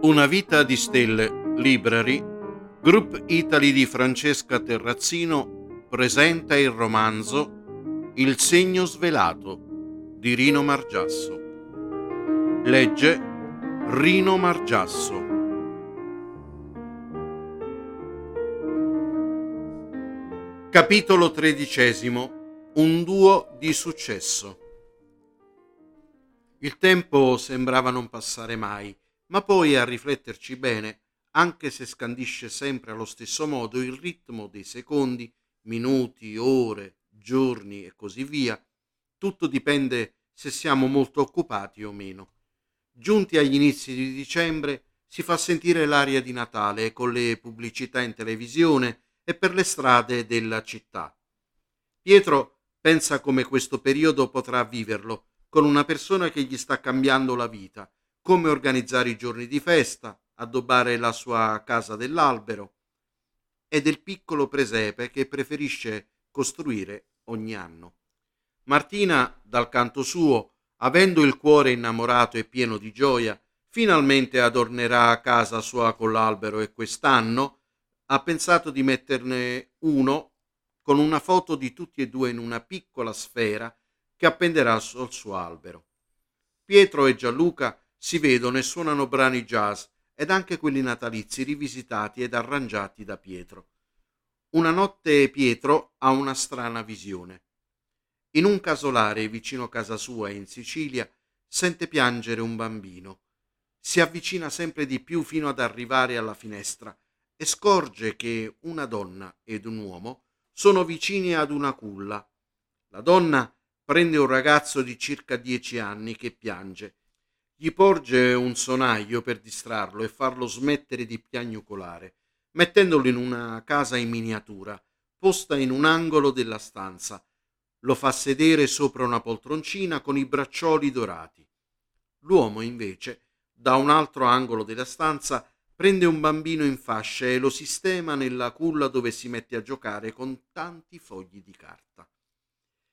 Una vita di stelle, Library, Group Italy di Francesca Terrazzino presenta il romanzo Il segno svelato di Rino Margiasso. Legge Rino Margiasso. Capitolo tredicesimo. Un duo di successo. Il tempo sembrava non passare mai ma poi a rifletterci bene, anche se scandisce sempre allo stesso modo il ritmo dei secondi, minuti, ore, giorni e così via, tutto dipende se siamo molto occupati o meno. Giunti agli inizi di dicembre si fa sentire l'aria di Natale con le pubblicità in televisione e per le strade della città. Pietro pensa come questo periodo potrà viverlo con una persona che gli sta cambiando la vita come organizzare i giorni di festa, addobbare la sua casa dell'albero e del piccolo presepe che preferisce costruire ogni anno. Martina, dal canto suo, avendo il cuore innamorato e pieno di gioia, finalmente adornerà casa sua con l'albero e quest'anno ha pensato di metterne uno con una foto di tutti e due in una piccola sfera che appenderà sul suo albero. Pietro e Gianluca si vedono e suonano brani jazz ed anche quelli natalizi rivisitati ed arrangiati da Pietro. Una notte Pietro ha una strana visione. In un casolare vicino casa sua in Sicilia sente piangere un bambino. Si avvicina sempre di più fino ad arrivare alla finestra e scorge che una donna ed un uomo sono vicini ad una culla. La donna prende un ragazzo di circa dieci anni che piange gli porge un sonaglio per distrarlo e farlo smettere di piagnucolare, mettendolo in una casa in miniatura, posta in un angolo della stanza. Lo fa sedere sopra una poltroncina con i braccioli dorati. L'uomo, invece, da un altro angolo della stanza, prende un bambino in fascia e lo sistema nella culla dove si mette a giocare con tanti fogli di carta.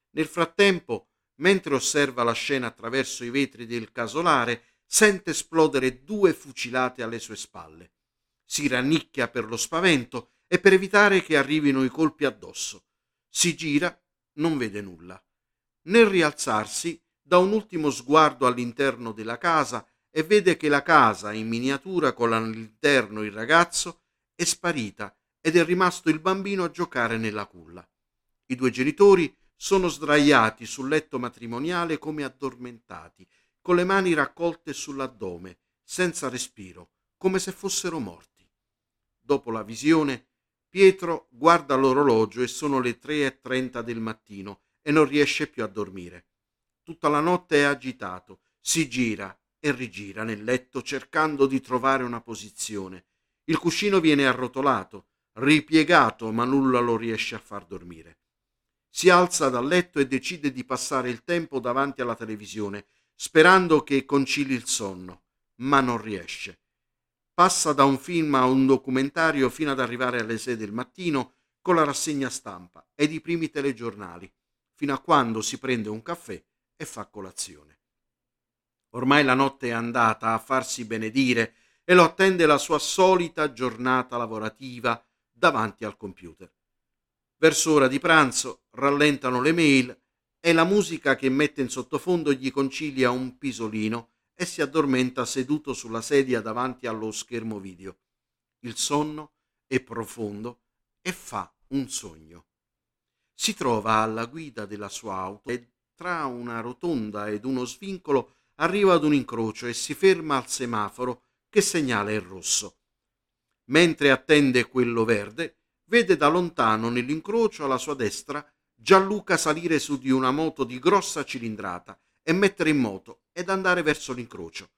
Nel frattempo, mentre osserva la scena attraverso i vetri del casolare, sente esplodere due fucilate alle sue spalle. Si rannicchia per lo spavento e per evitare che arrivino i colpi addosso. Si gira, non vede nulla. Nel rialzarsi, dà un ultimo sguardo all'interno della casa e vede che la casa in miniatura con all'interno il ragazzo è sparita ed è rimasto il bambino a giocare nella culla. I due genitori sono sdraiati sul letto matrimoniale come addormentati, con le mani raccolte sull'addome, senza respiro, come se fossero morti. Dopo la visione, Pietro guarda l'orologio e sono le tre e trenta del mattino e non riesce più a dormire. Tutta la notte è agitato, si gira e rigira nel letto cercando di trovare una posizione. Il cuscino viene arrotolato, ripiegato, ma nulla lo riesce a far dormire. Si alza dal letto e decide di passare il tempo davanti alla televisione, sperando che concili il sonno, ma non riesce. Passa da un film a un documentario fino ad arrivare alle 6 del mattino con la rassegna stampa ed i primi telegiornali, fino a quando si prende un caffè e fa colazione. Ormai la notte è andata a farsi benedire e lo attende la sua solita giornata lavorativa davanti al computer. Verso ora di pranzo rallentano le mail e la musica che mette in sottofondo gli concilia un pisolino e si addormenta seduto sulla sedia davanti allo schermo video. Il sonno è profondo e fa un sogno. Si trova alla guida della sua auto e tra una rotonda ed uno svincolo arriva ad un incrocio e si ferma al semaforo che segnala il rosso. Mentre attende quello verde, vede da lontano nell'incrocio alla sua destra Gianluca salire su di una moto di grossa cilindrata e mettere in moto ed andare verso l'incrocio.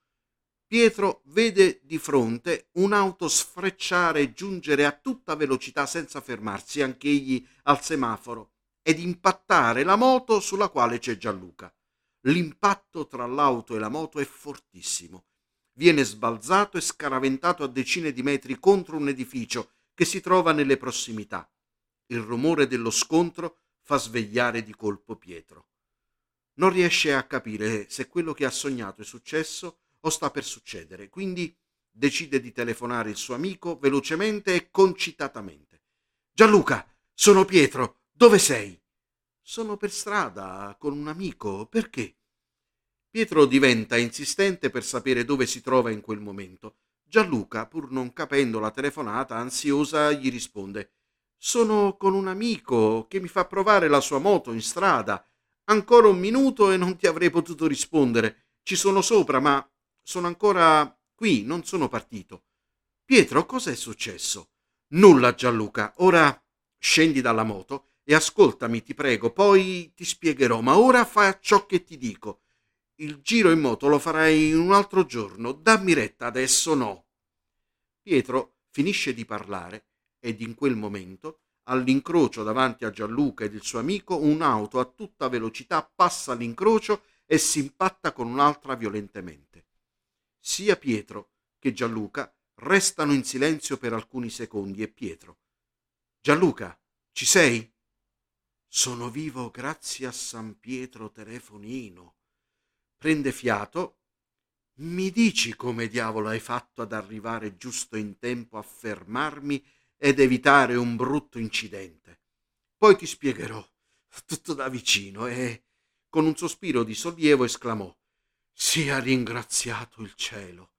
Pietro vede di fronte un'auto sfrecciare e giungere a tutta velocità senza fermarsi anch'egli al semaforo ed impattare la moto sulla quale c'è Gianluca. L'impatto tra l'auto e la moto è fortissimo. Viene sbalzato e scaraventato a decine di metri contro un edificio che si trova nelle prossimità. Il rumore dello scontro fa svegliare di colpo Pietro. Non riesce a capire se quello che ha sognato è successo o sta per succedere, quindi decide di telefonare il suo amico velocemente e concitatamente. Gianluca, sono Pietro, dove sei? Sono per strada con un amico, perché? Pietro diventa insistente per sapere dove si trova in quel momento. Gianluca, pur non capendo la telefonata, ansiosa, gli risponde Sono con un amico che mi fa provare la sua moto in strada. Ancora un minuto e non ti avrei potuto rispondere. Ci sono sopra, ma sono ancora qui, non sono partito. Pietro, cos'è successo? Nulla, Gianluca. Ora scendi dalla moto e ascoltami, ti prego, poi ti spiegherò, ma ora fa ciò che ti dico. Il giro in moto lo farai in un altro giorno, dammi retta, adesso no. Pietro finisce di parlare ed in quel momento, all'incrocio davanti a Gianluca ed il suo amico, un'auto a tutta velocità passa l'incrocio e si impatta con un'altra violentemente. Sia Pietro che Gianluca restano in silenzio per alcuni secondi e Pietro. Gianluca, ci sei? Sono vivo grazie a San Pietro telefonino prende fiato. Mi dici come diavolo hai fatto ad arrivare giusto in tempo a fermarmi ed evitare un brutto incidente? Poi ti spiegherò, tutto da vicino, e con un sospiro di sollievo esclamò Sia ringraziato il cielo.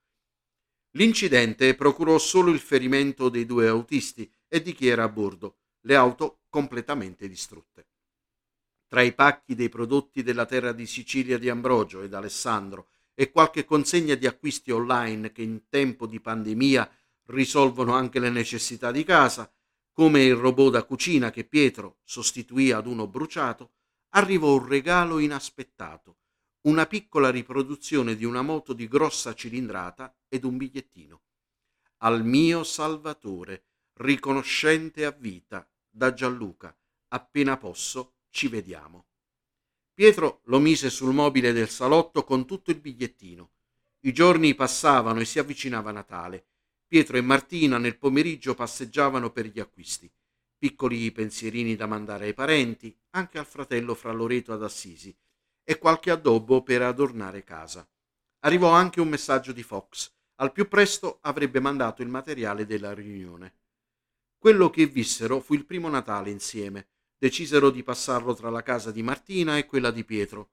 L'incidente procurò solo il ferimento dei due autisti e di chi era a bordo, le auto completamente distrutte. Tra i pacchi dei prodotti della terra di Sicilia di Ambrogio ed Alessandro e qualche consegna di acquisti online che in tempo di pandemia risolvono anche le necessità di casa, come il robot da cucina che Pietro sostituì ad uno bruciato, arrivò un regalo inaspettato, una piccola riproduzione di una moto di grossa cilindrata ed un bigliettino. Al mio Salvatore, riconoscente a vita, da Gianluca, appena posso, ci vediamo. Pietro lo mise sul mobile del salotto con tutto il bigliettino. I giorni passavano e si avvicinava Natale. Pietro e Martina nel pomeriggio passeggiavano per gli acquisti. Piccoli pensierini da mandare ai parenti, anche al fratello fra Loreto ad Assisi, e qualche addobbo per adornare casa. Arrivò anche un messaggio di Fox. Al più presto avrebbe mandato il materiale della riunione. Quello che vissero fu il primo Natale insieme, decisero di passarlo tra la casa di Martina e quella di Pietro.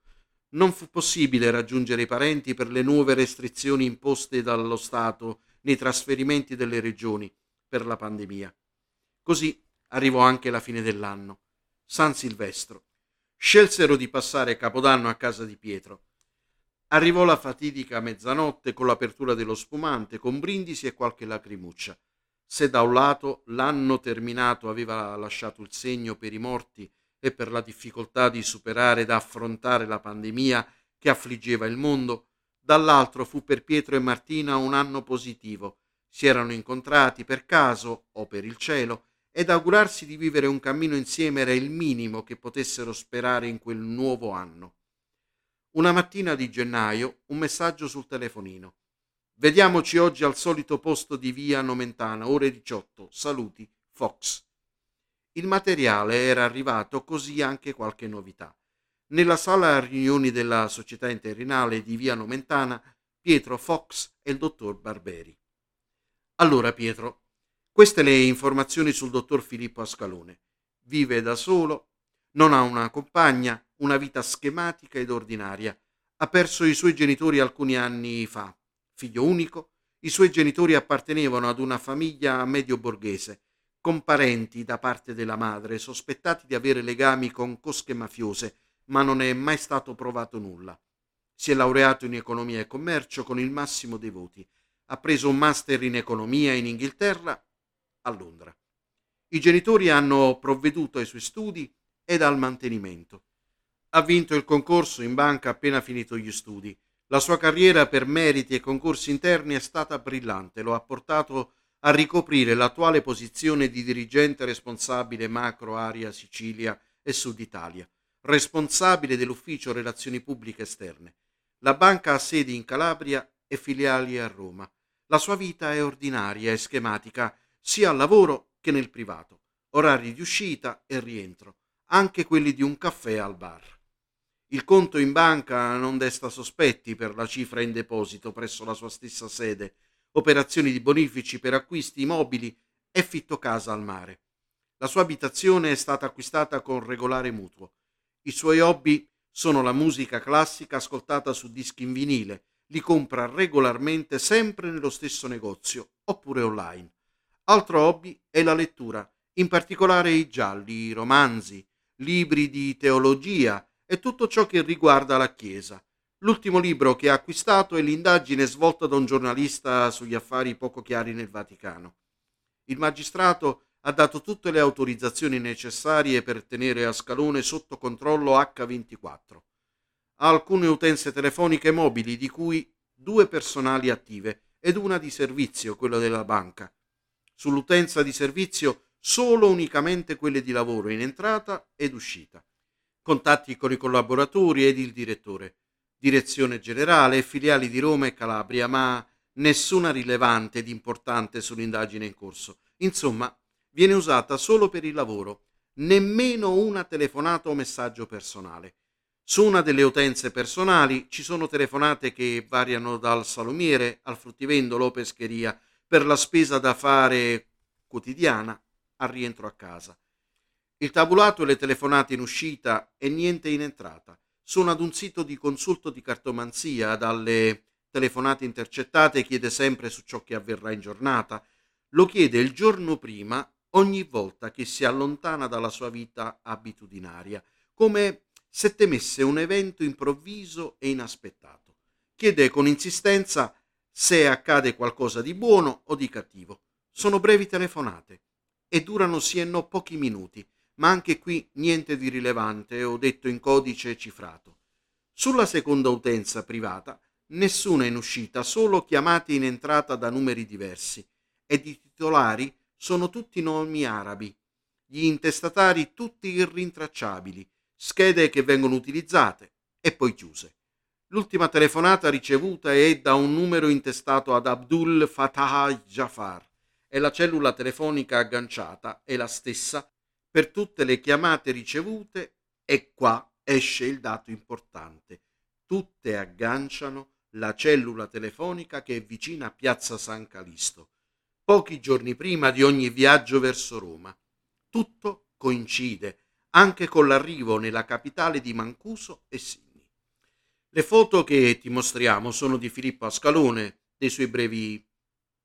Non fu possibile raggiungere i parenti per le nuove restrizioni imposte dallo Stato nei trasferimenti delle regioni per la pandemia. Così arrivò anche la fine dell'anno. San Silvestro. Scelsero di passare Capodanno a casa di Pietro. Arrivò la fatidica mezzanotte con l'apertura dello spumante, con brindisi e qualche lacrimuccia. Se da un lato l'anno terminato aveva lasciato il segno per i morti e per la difficoltà di superare ed affrontare la pandemia che affliggeva il mondo, dall'altro fu per Pietro e Martina un anno positivo. Si erano incontrati per caso o per il cielo ed augurarsi di vivere un cammino insieme era il minimo che potessero sperare in quel nuovo anno. Una mattina di gennaio un messaggio sul telefonino. Vediamoci oggi al solito posto di via Nomentana, ore 18. Saluti, Fox. Il materiale era arrivato, così anche qualche novità. Nella sala riunioni della società interinale di via Nomentana, Pietro Fox e il dottor Barberi. Allora, Pietro, queste le informazioni sul dottor Filippo Ascalone. Vive da solo, non ha una compagna, una vita schematica ed ordinaria. Ha perso i suoi genitori alcuni anni fa figlio unico, i suoi genitori appartenevano ad una famiglia medio borghese, con parenti da parte della madre sospettati di avere legami con cosche mafiose, ma non è mai stato provato nulla. Si è laureato in economia e commercio con il massimo dei voti. Ha preso un master in economia in Inghilterra, a Londra. I genitori hanno provveduto ai suoi studi ed al mantenimento. Ha vinto il concorso in banca appena finito gli studi la sua carriera per meriti e concorsi interni è stata brillante, lo ha portato a ricoprire l'attuale posizione di dirigente responsabile macro area Sicilia e Sud Italia, responsabile dell'ufficio relazioni pubbliche esterne. La banca ha sedi in Calabria e filiali a Roma. La sua vita è ordinaria e schematica sia al lavoro che nel privato, orari di uscita e rientro, anche quelli di un caffè al bar. Il conto in banca non desta sospetti per la cifra in deposito presso la sua stessa sede, operazioni di bonifici per acquisti immobili e fitto casa al mare. La sua abitazione è stata acquistata con regolare mutuo. I suoi hobby sono la musica classica ascoltata su dischi in vinile, li compra regolarmente sempre nello stesso negozio oppure online. Altro hobby è la lettura, in particolare i gialli, i romanzi, libri di teologia e tutto ciò che riguarda la Chiesa. L'ultimo libro che ha acquistato è l'indagine svolta da un giornalista sugli affari poco chiari nel Vaticano. Il magistrato ha dato tutte le autorizzazioni necessarie per tenere Ascalone sotto controllo H24. Ha alcune utenze telefoniche mobili, di cui due personali attive ed una di servizio, quella della banca. Sull'utenza di servizio solo unicamente quelle di lavoro in entrata ed uscita. Contatti con i collaboratori ed il direttore. Direzione generale e filiali di Roma e Calabria, ma nessuna rilevante ed importante sull'indagine in corso. Insomma, viene usata solo per il lavoro, nemmeno una telefonata o messaggio personale. Su una delle utenze personali ci sono telefonate che variano dal salumiere al fruttivendolo o pescheria per la spesa da fare quotidiana al rientro a casa. Il tabulato e le telefonate in uscita e niente in entrata sono ad un sito di consulto di cartomanzia, dalle telefonate intercettate chiede sempre su ciò che avverrà in giornata, lo chiede il giorno prima ogni volta che si allontana dalla sua vita abitudinaria, come se temesse un evento improvviso e inaspettato. Chiede con insistenza se accade qualcosa di buono o di cattivo. Sono brevi telefonate e durano sì e no pochi minuti, ma anche qui niente di rilevante o detto in codice cifrato. Sulla seconda utenza privata nessuna in uscita, solo chiamate in entrata da numeri diversi ed i titolari sono tutti nomi arabi, gli intestatari tutti irrintracciabili, schede che vengono utilizzate e poi chiuse. L'ultima telefonata ricevuta è da un numero intestato ad Abdul Fattah Jafar e la cellula telefonica agganciata è la stessa per tutte le chiamate ricevute e qua esce il dato importante. Tutte agganciano la cellula telefonica che è vicina a Piazza San Calisto pochi giorni prima di ogni viaggio verso Roma. Tutto coincide anche con l'arrivo nella capitale di Mancuso e Sinni. Le foto che ti mostriamo sono di Filippo Ascalone, dei suoi brevi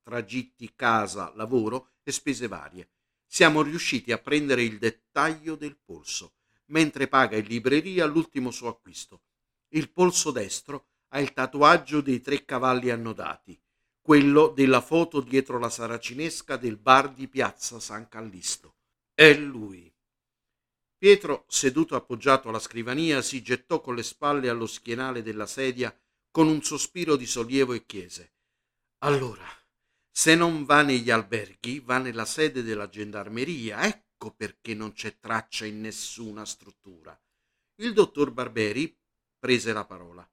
tragitti casa-lavoro e spese varie. Siamo riusciti a prendere il dettaglio del polso, mentre paga in libreria l'ultimo suo acquisto. Il polso destro ha il tatuaggio dei tre cavalli annodati quello della foto dietro la saracinesca del bar di piazza San Callisto. È lui. Pietro, seduto appoggiato alla scrivania, si gettò con le spalle allo schienale della sedia con un sospiro di sollievo e chiese Allora, se non va negli alberghi, va nella sede della gendarmeria. Ecco perché non c'è traccia in nessuna struttura. Il dottor Barberi prese la parola.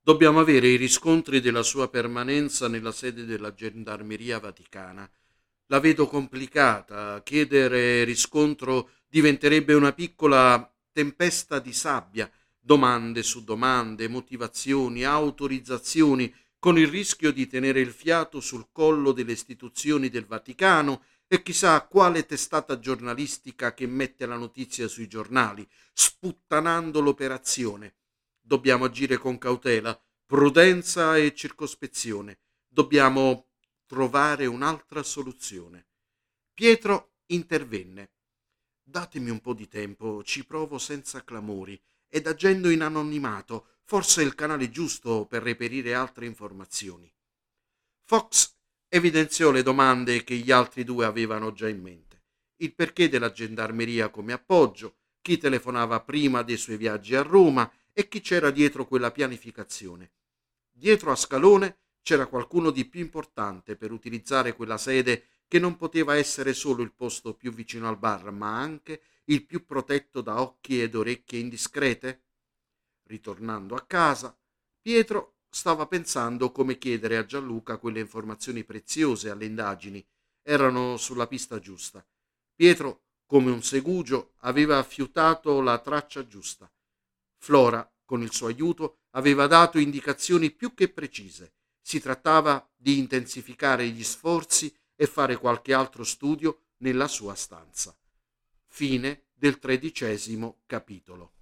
Dobbiamo avere i riscontri della sua permanenza nella sede della Gendarmeria Vaticana. La vedo complicata. Chiedere riscontro diventerebbe una piccola tempesta di sabbia, domande su domande, motivazioni, autorizzazioni, con il rischio di tenere il fiato sul collo delle istituzioni del Vaticano e chissà quale testata giornalistica che mette la notizia sui giornali, sputtanando l'operazione. Dobbiamo agire con cautela, prudenza e circospezione. Dobbiamo trovare un'altra soluzione. Pietro intervenne. Datemi un po' di tempo, ci provo senza clamori ed agendo in anonimato, forse il canale giusto per reperire altre informazioni. Fox evidenziò le domande che gli altri due avevano già in mente. Il perché della gendarmeria come appoggio, chi telefonava prima dei suoi viaggi a Roma e chi c'era dietro quella pianificazione. Dietro a Scalone c'era qualcuno di più importante per utilizzare quella sede che non poteva essere solo il posto più vicino al bar, ma anche il più protetto da occhi ed orecchie indiscrete? Ritornando a casa, Pietro stava pensando come chiedere a Gianluca quelle informazioni preziose alle indagini. Erano sulla pista giusta. Pietro, come un segugio, aveva affiutato la traccia giusta. Flora, con il suo aiuto, aveva dato indicazioni più che precise. Si trattava di intensificare gli sforzi e fare qualche altro studio nella sua stanza. Fine del tredicesimo capitolo.